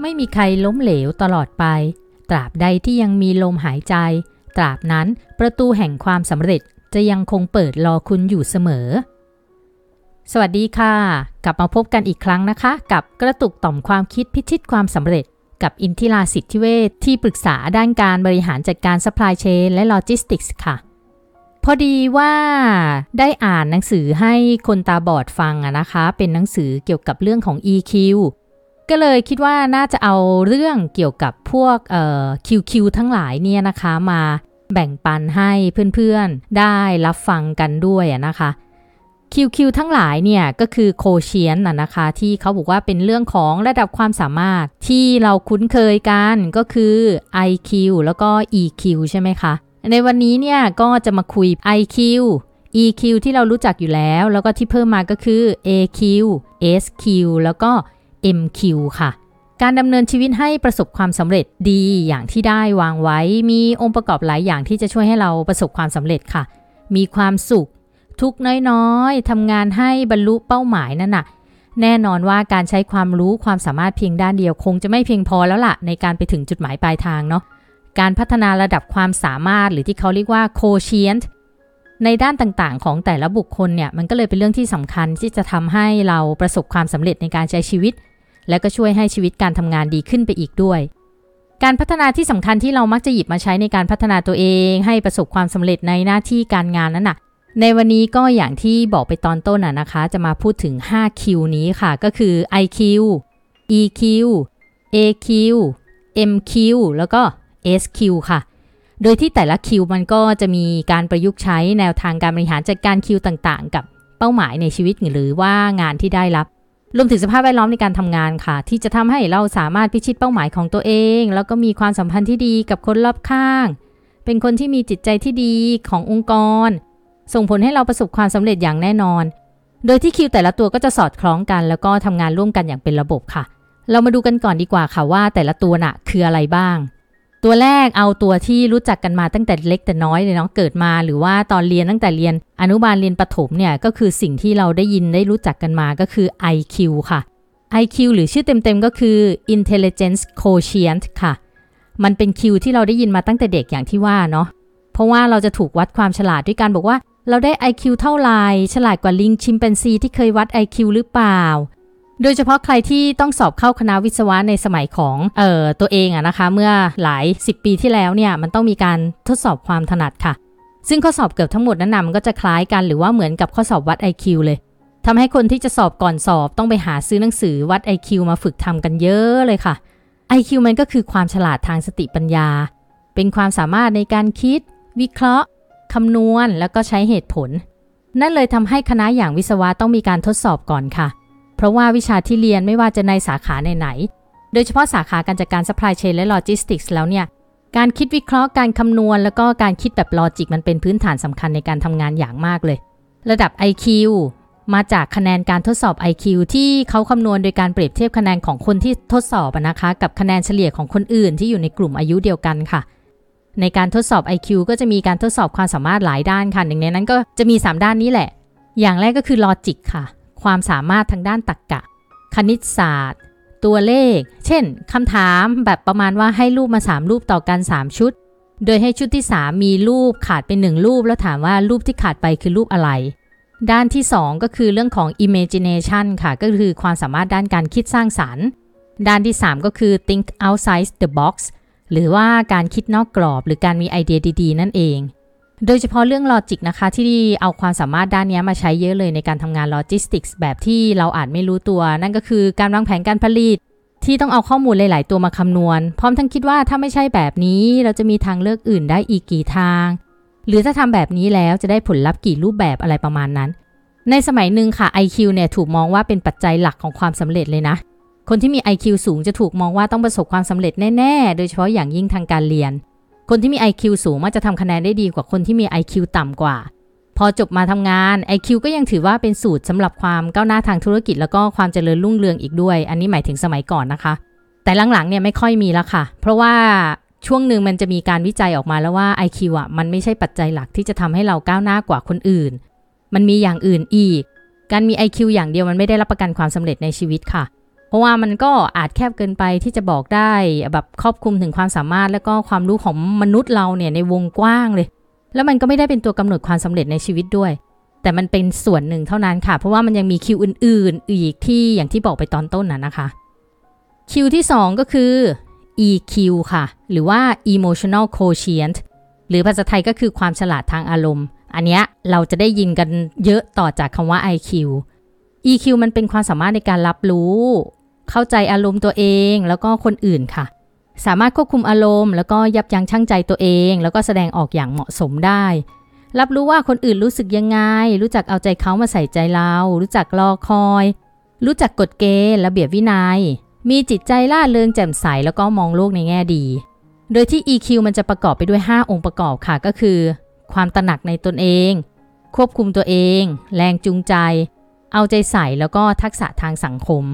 ไม่มีใครล้มเหลวตลอดไป ตราบใดที่ยังมีลมหายใจ ตราบนั้นประตูแห่งความสำเร็จจะยังคงเปิดรอคุณอยู่เสมอ สวัสดีค่ะ กลับมาพบกันอีกครั้งนะคะ กับกระตุกต่อมความคิดพิชิตความสำเร็จ กับอินทิราสิทธิเวชที่ปรึกษาด้านการบริหารจัดการ supply chain และ logistics ค่ะพอดีว่าได้อ่านหนังสือให้คนตาบอดฟังอะนะคะ เป็นหนังสือเกี่ยวกับเรื่องของ EQ ก็เลยคิดว่าน่าจะเอาเรื่องเกี่ยวกับพวกเอ่อ QQ ทั้งหลายเนี่ยนะคะมาแบ่งปันให้เพื่อนๆได้รับฟังกันด้วยนะคะ QQ ทั้งหลายเนี่ยก็คือโคเชียนนะคะ ที่เขาบอกว่าเป็นเรื่องของระดับความสามารถที่เราคุ้นเคยกันก็คือ IQ แล้วก็ EQ ใช่ไหมคะ ในวันนี้เนี่ยก็จะมาคุย IQ EQ ที่เรารู้จักอยู่แล้ว แล้วก็ที่เพิ่มมาก็คือ AQ SQ แล้วก็ MQ ค่ะ การดำเนินชีวิตให้ประสบความสำเร็จดีอย่างที่ได้วางไว้ มีองค์ประกอบหลายอย่างที่จะช่วยให้เราประสบความสำเร็จค่ะ มีความสุข ทุกน้อยๆทำงานให้บรรลุเป้าหมายนั่นน่ะแน่นอนว่าการใช้ความรู้ความสามารถเพียงด้านเดียวคงจะไม่เพียงพอแล้วล่ะ ในการไปถึงจุดหมายปลายทางเนาะการพัฒนาระดับความสามารถหรือที่เขาเรียกว่า quotient ในด้านต่างๆ ของแต่ละบุคคลเนี่ยมันก็เลยเป็นเรื่องที่สำคัญที่จะทำให้เราประสบความสำเร็จในการใช้ชีวิต และก็ช่วยให้ชีวิตการทำงานดีขึ้นไปอีกด้วย การพัฒนาที่สำคัญที่เรามักจะหยิบมาใช้ในการพัฒนาตัวเอง ให้ประสบความสำเร็จในหน้าที่การงานนั้นน่ะในวันนี้ก็อย่างที่บอกไปตอนต้นน่ะนะคะ จะมาพูดถึง 5Q นี้ค่ะ ก็คือ IQ EQ AQ MQ แล้วก็ SQ ค่ะ โดยที่แต่ละคิวมันก็จะมีการประยุกต์ใช้แนวทางการบริหารจัดการคิวต่างๆ กับเป้าหมายในชีวิตหรือว่างานที่ได้รับ รวมถึงสภาพแวดล้อมในการทำงานค่ะ ที่จะทำให้เราสามารถพิชิตเป้าหมายของตัวเอง แล้วก็มีความสัมพันธ์ที่ดีกับคนรอบข้าง เป็นคนที่มีจิตใจที่ดีขององค์กร ส่งผลให้เราประสบความสำเร็จอย่างแน่นอน โดยที่คิวแต่ละตัวก็จะสอดคล้องกัน แล้วก็ทำงานร่วมกันอย่างเป็นระบบค่ะ เรามาดูกันก่อนดีกว่าค่ะว่าแต่ละตัวน่ะคืออะไรบ้าง ตัวแรกเอาตัวที่รู้จักกันมาตั้งแต่เล็กแต่น้อยเลยเนาะเกิดมาหรือว่าตอนเรียนตั้งแต่เรียน อนุบาลเรียนประถมเนี่ยก็คือสิ่งที่เราได้ยินได้รู้จักกันมาก็คือ IQ ค่ะ IQ หรือชื่อเต็มๆก็คือ Intelligence Quotient ค่ะ มันเป็นคิวที่เราได้ยินมาตั้งแต่เด็กอย่างที่ว่าเนาะเพราะว่าเราจะถูกวัดความฉลาดด้วยการบอกว่า เราได้ IQ เท่าไหร่ฉลาดกว่าลิงชิมแปนซีที่เคยวัด IQ หรือเปล่า โดยเฉพาะใครที่ต้องสอบเข้าคณะวิศวะในสมัยของเอ่อตัวเองอะนะคะ เมื่อหลาย 10 ปีที่แล้วเนี่ยมันต้องมีการทดสอบความถนัดค่ะ ซึ่งข้อสอบเกือบทั้งหมดนั้นนะมันก็จะคล้ายกันหรือว่าเหมือนกับข้อสอบวัด IQ เลยทำให้คนที่จะสอบก่อนสอบต้องไปหาซื้อหนังสือวัด IQ มาฝึกทำกันเยอะเลยค่ะ IQ มันก็คือความฉลาดทางสติปัญญา เป็นความสามารถในการคิด วิเคราะห์คำนวณแล้วก็ใช้เหตุผล นั่นเลยทำให้คณะอย่างวิศวะต้องมีการทดสอบก่อนค่ะ เพราะว่าวิชาที่เรียนไม่ว่าจะในสาขาไหนๆ โดยเฉพาะสาขาการจัดการ supply chain และ logistics แล้วเนี่ย การคิดวิเคราะห์การคำนวณ แล้วก็การคิดแบบลอจิกมันเป็นพื้นฐานสำคัญในการทำงานอย่างมากเลย ระดับ IQ มาจากคะแนนการทดสอบ IQ ที่เขาคำนวณโดยการเปรียบเทียบคะแนนของคนที่ทดสอบนะคะ กับคะแนนเฉลี่ยของคนอื่นที่อยู่ในกลุ่มอายุเดียวกันค่ะ ในการทดสอบ IQ ก็จะมีการทดสอบความสามารถหลายด้านค่ะหนึ่งในนั้นก็จะมี 3 ด้านนี้แหละ อย่างแรกก็คือลอจิกค่ะ ความสามารถทางด้านตรรกกะ คณิตศาสตร์ ตัวเลข เช่นคำถามแบบประมาณว่าให้รูปมา 3 รูปต่อกัน 3 ชุด โดยให้ชุดที่ 3 มีรูปขาดไป1รูป แล้วถามว่ารูปที่ขาดไปคือรูปอะไร ด้านที่ 2 ก็คือเรื่องของ imagination ค่ะ ก็คือความสามารถด้านการคิดสร้างสารรค์ ด้านที่ 3 ก็คือ think outside the box หรือว่าการคิดนอกกรอบ หรือการมีไอเดียดี ๆ นั่นเอง โดยเฉพาะเรื่องลอจิกนะคะ ที่เอาความสามารถด้านนี้มาใช้เยอะเลยในการทำงานโลจิสติกส์แบบที่เราอาจไม่รู้ตัว นั่นก็คือการวางแผนการผลิต ที่ต้องเอาข้อมูลหลาย ๆ ตัวมาคำนวณ พร้อมทั้งคิดว่าถ้าไม่ใช่แบบนี้เราจะมีทางเลือกอื่นได้อีกกี่ทาง หรือถ้าทำแบบนี้แล้วจะได้ผลลัพธ์กี่รูปแบบอะไรประมาณนั้น ในสมัยหนึ่งค่ะ IQ เนี่ยถูกมองว่าเป็นปัจจัยหลักของความสำเร็จเลยนะ คนที่มี IQ สูงจะถูกมองว่าต้องประสบความสำเร็จแน่ ๆ โดยเฉพาะอย่างยิ่งทางการเรียน คนที่มี IQ สูงมักจะทำคะแนนได้ดีกว่าคนที่มี IQ ต่ำกว่า พอจบมาทำงาน IQ ก็ยังถือว่าเป็นสูตรสำหรับความก้าวหน้าทางธุรกิจ แล้วก็ความเจริญรุ่งเรืองอีกด้วย อันนี้หมายถึงสมัยก่อนนะคะ แต่หลังๆเนี่ยไม่ค่อยมีแล้วค่ะ เพราะว่าช่วงหนึ่งมันจะมีการวิจัยออกมาแล้วว่า IQ อะมันไม่ใช่ปัจจัยหลักที่จะทำให้เราก้าวหน้ากว่าคนอื่น มันมีอย่างอื่นอีก การมี IQ อย่างเดียวมันไม่ได้รับประกันความสำเร็จในชีวิตค่ะ เพราะว่ามันก็อาจแคบเกินไปที่จะบอกได้แบบครอบคลุมถึงความสามารถและก็ความรู้ของมนุษย์เราเนี่ยในวงกว้างเลย แล้วมันก็ไม่ได้เป็นตัวกำหนดความสำเร็จในชีวิตด้วย แต่มันเป็นส่วนหนึ่งเท่านั้นค่ะ เพราะว่ามันยังมีคิวอื่น ๆ อีกที่อย่างที่บอกไปตอนต้นน่ะนะคะ คิวที่ 2 ก็คือ EQ ค่ะ หรือว่า emotional quotient หรือภาษาไทยก็คือความฉลาดทางอารมณ์ อันเนี้ยเราจะได้ยินกันเยอะต่อจากคำว่า IQ EQ มันเป็นความสามารถในการรับรู้ เข้าใจอารมณ์ตัวเองแล้วก็คนอื่นค่ะ สามารถควบคุมอารมณ์ แล้วก็ยับยั้งชั่งใจตัวเอง แล้วก็แสดงออกอย่างเหมาะสมได้ รับรู้ว่าคนอื่นรู้สึกยังไง รู้จักเอาใจเขามาใส่ใจเรา รู้จักรอคอย รู้จักกฎเกณฑ์ระเบียบวินยัย มีจิตใจล่าเริงแจ่มใสแล้วก็มองโลกในแง่ดี โดยที่ EQ มันจะประกอบไปด้วย 5 องค์ประกอบค่ะก็คือ ความตระหนักในตนเอง ควบคุมตัวเอง แรงจูงใจ เอาใจใส่แล้วก็ทักษะทางสังคม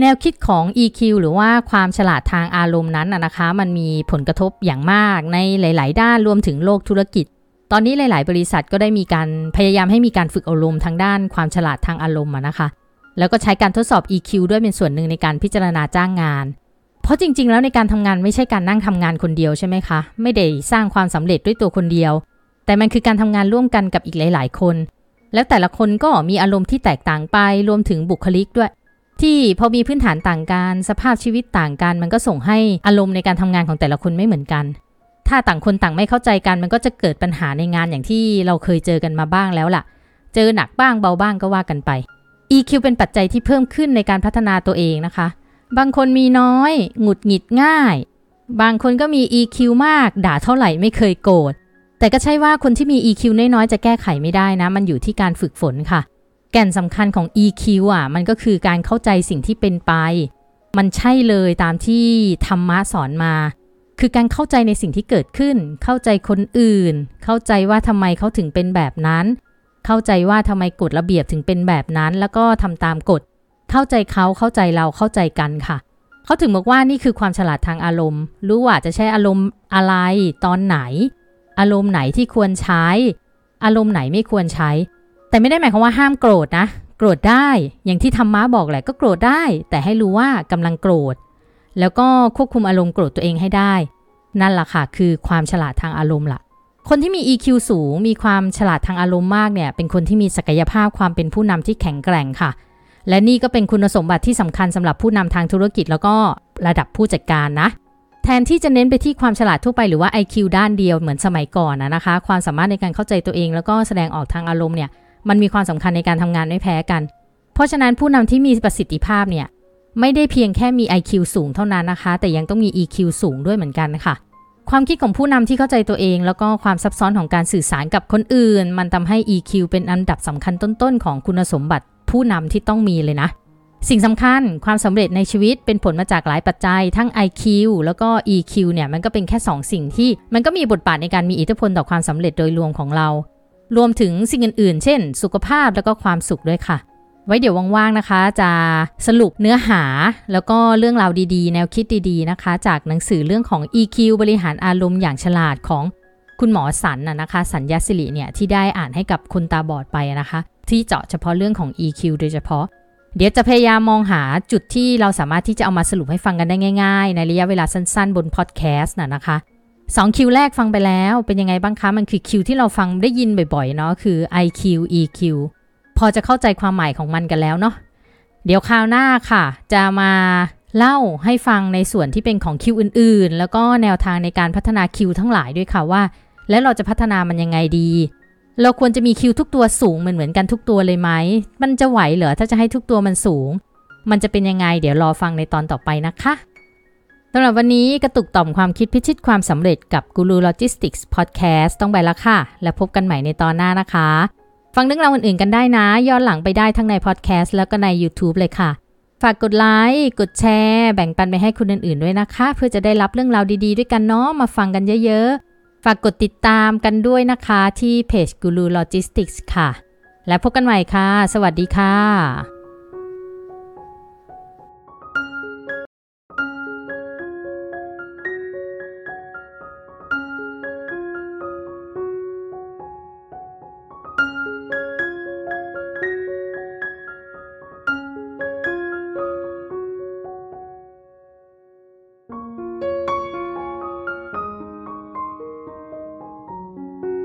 แนวคิดของ EQ หรือว่าความฉลาดทางอารมณ์นั้นนะคะ มันมีผลกระทบอย่างมากในหลาย ๆ ด้านรวมถึงโลกธุรกิจ ตอนนี้หลาย ๆ บริษัทก็ได้มีการพยายามให้มีการฝึกอารมณ์ทางด้านความฉลาดทางอารมณ์นะคะ แล้วก็ใช้การทดสอบ EQ ด้วยเป็นส่วนหนึ่งในการพิจารณาจ้างงาน เพราะจริง ๆ แล้วในการทำงานไม่ใช่การนั่งทำงานคนเดียวใช่ไหมคะ ไม่ได้สร้างความสำเร็จด้วยตัวคนเดียว แต่มันคือการทำงานร่วมกันกับอีกหลาย ๆ คน แล้วแต่ละคนก็มีอารมณ์ที่แตกต่างไปรวมถึงบุคลิกด้วย ที่พอมีพื้นฐานต่างกันสภาพชีวิตต่างกัน มันก็ส่งให้อารมณ์ในการทำงานของแต่ละคนไม่เหมือนกัน ถ้าต่างคนต่างไม่เข้าใจกัน มันก็จะเกิดปัญหาในงานอย่างที่เราเคยเจอกันมาบ้างแล้วล่ะ เจอหนักบ้างเบาบ้างก็ว่ากันไป EQ เป็นปัจจัยที่เพิ่มขึ้นในการพัฒนาตัวเองนะคะ บางคนมีน้อย หงุดหงิดง่าย บางคนก็มี EQ มาก ด่าเท่าไหร่ไม่เคยโกรธแต่ก็ใช่ว่าคนที่มี EQ น้อยๆ จะแก้ไขไม่ได้นะ มันอยู่ที่การฝึกฝนค่ะ แก่นสำคัญของ EQ อะ มันก็คือการเข้าใจสิ่งที่เป็นไป มันใช่เลยตามที่ธรรมะสอนมา คือการเข้าใจในสิ่งที่เกิดขึ้น เข้าใจคนอื่น เข้าใจว่าทำไมเขาถึงเป็นแบบนั้น เข้าใจว่าทำไมกฎระเบียบถึงเป็นแบบนั้น แล้วก็ทำตามกฎ เข้าใจเขาเข้าใจเราเข้าใจกันค่ะ เขาถึงบอกว่านี่คือความฉลาดทางอารมณ์ รู้ว่าจะใช้อารมณ์อะไรตอนไหน อารมณ์ไหนที่ควรใช้ อารมณ์ไหนไม่ควรใช้ แต่ไม่ได้หมายความว่าห้ามโกรธนะ โกรธได้ อย่างที่ธรรมะบอกแหละก็โกรธได้ แต่ให้รู้ว่ากำลังโกรธ แล้วก็ควบคุมอารมณ์โกรธตัวเองให้ได้ นั่นแหละค่ะ คือความฉลาดทางอารมณ์ละ่ะ คนที่มี EQ สูง มีความฉลาดทางอารมณ์มากเนี่ย เป็นคนที่มีศักยภาพความเป็นผู้นำที่แข็งแกร่งค่ะ และนี่ก็เป็นคุณสมบัติที่สำคัญสำหรับผู้นำทางธุรกิจ แล้วก็ระดับผู้จัดการนะแทนที่จะเน้นไปที่ความฉลาดทั่วไปหรือว่า IQ ด้านเดียวเหมือนสมัยก่อนนะคะ ความสามารถในการเข้าใจตัวเองแล้วก็แสดงออกทางอารมณ์เนี่ย มันมีความสำคัญในการทำงานไม่แพ้กัน เพราะฉะนั้นผู้นำที่มีประสิทธิภาพเนี่ยไม่ได้เพียงแค่มี IQ สูงเท่านั้นนะคะ แต่ยังต้องมี EQ สูงด้วยเหมือนกันค่ะ ความคิดของผู้นำที่เข้าใจตัวเอง แล้วก็ความซับซ้อนของการสื่อสารกับคนอื่น มันทำให้ EQ เป็นอันดับสำคัญต้นๆ ของคุณสมบัติ ผู้นำที่ต้องมีเลยนะ สิ่งสำคัญความสำเร็จในชีวิตเป็นผลมาจากหลายปัจจัย ทั้ง IQ แล้วก็ EQ เนี่ยมันก็เป็นแค่ 2 สิ่งที่ มันก็มีบทบาทในการมีอิทธิพลต่อความสำเร็จโดยรวมของเรา รวมถึงสิ่งอื่นๆ เช่น สุขภาพแล้วก็ความสุขด้วยค่ะ ไว้เดี๋ยวว่างๆนะคะ จะสรุปเนื้อหาแล้วก็เรื่องราวดีๆ แนวคิดดีๆนะคะ จากหนังสือเรื่องของ EQ บริหารอารมณ์อย่างฉลาดของคุณหมอสันนะคะ สัญญาสิริเนี่ยที่ได้อ่านให้กับคุณตาบอดไปนะคะ ที่เจาะเฉพาะเรื่องของ EQ โดยเฉพาะ เดี๋ยวจะพยายามมองหาจุดที่เราสามารถที่จะเอามาสรุปให้ฟังกันได้ง่าย ๆ ในระยะเวลาสั้นๆ บนพอดแคสต์น่ะนะคะ 2คิวแรกฟังไปแล้วเป็นยังไงบ้างคะ มันคือคิวที่เราฟังได้ยินบ่อยๆ เนาะคือ IQ EQ พอจะเข้าใจความหมายของมันกันแล้วเนาะเดี๋ยวคราวหน้าค่ะ จะมาเล่าให้ฟังในส่วนที่เป็นของ Q อื่นๆ แล้วก็แนวทางในการพัฒนา Q ทั้งหลายด้วยค่ะว่า แล้วเราจะพัฒนามันยังไงดี เราควรจะมี Q ทุกตัวสูงเหมือนเหมือนกันทุกตัวเลยไหม มันจะไหวเหรอถ้าจะให้ทุกตัวมันสูง มันจะเป็นยังไง เดี๋ยวรอฟังในตอนต่อไปนะคะ สำหรับวันนี้กระตุกต่อมความคิดพิชิตความสำเร็จกับกูรูโลจิสติกส์พอดแคสต์ต้องไปแล้วค่ะ และพบกันใหม่ในตอนหน้านะคะ ฟังเรื่องราวอื่นๆกันได้นะ ย้อนหลังไปได้ทั้งในพอดแคสต์แล้วก็ใน YouTube เลยค่ะ ฝากกดไลค์กดแชร์ แบ่งปันไปให้คนอื่นๆด้วยนะคะ เพื่อจะได้รับเรื่องราวดีๆ ด้วยกันเนาะมาฟังกันเยอะๆ ฝากกดติดตามกันด้วยนะคะที่เพจกูรูโลจิสติกส์ค่ะ และพบกันใหม่ค่ะ สวัสดีค่ะ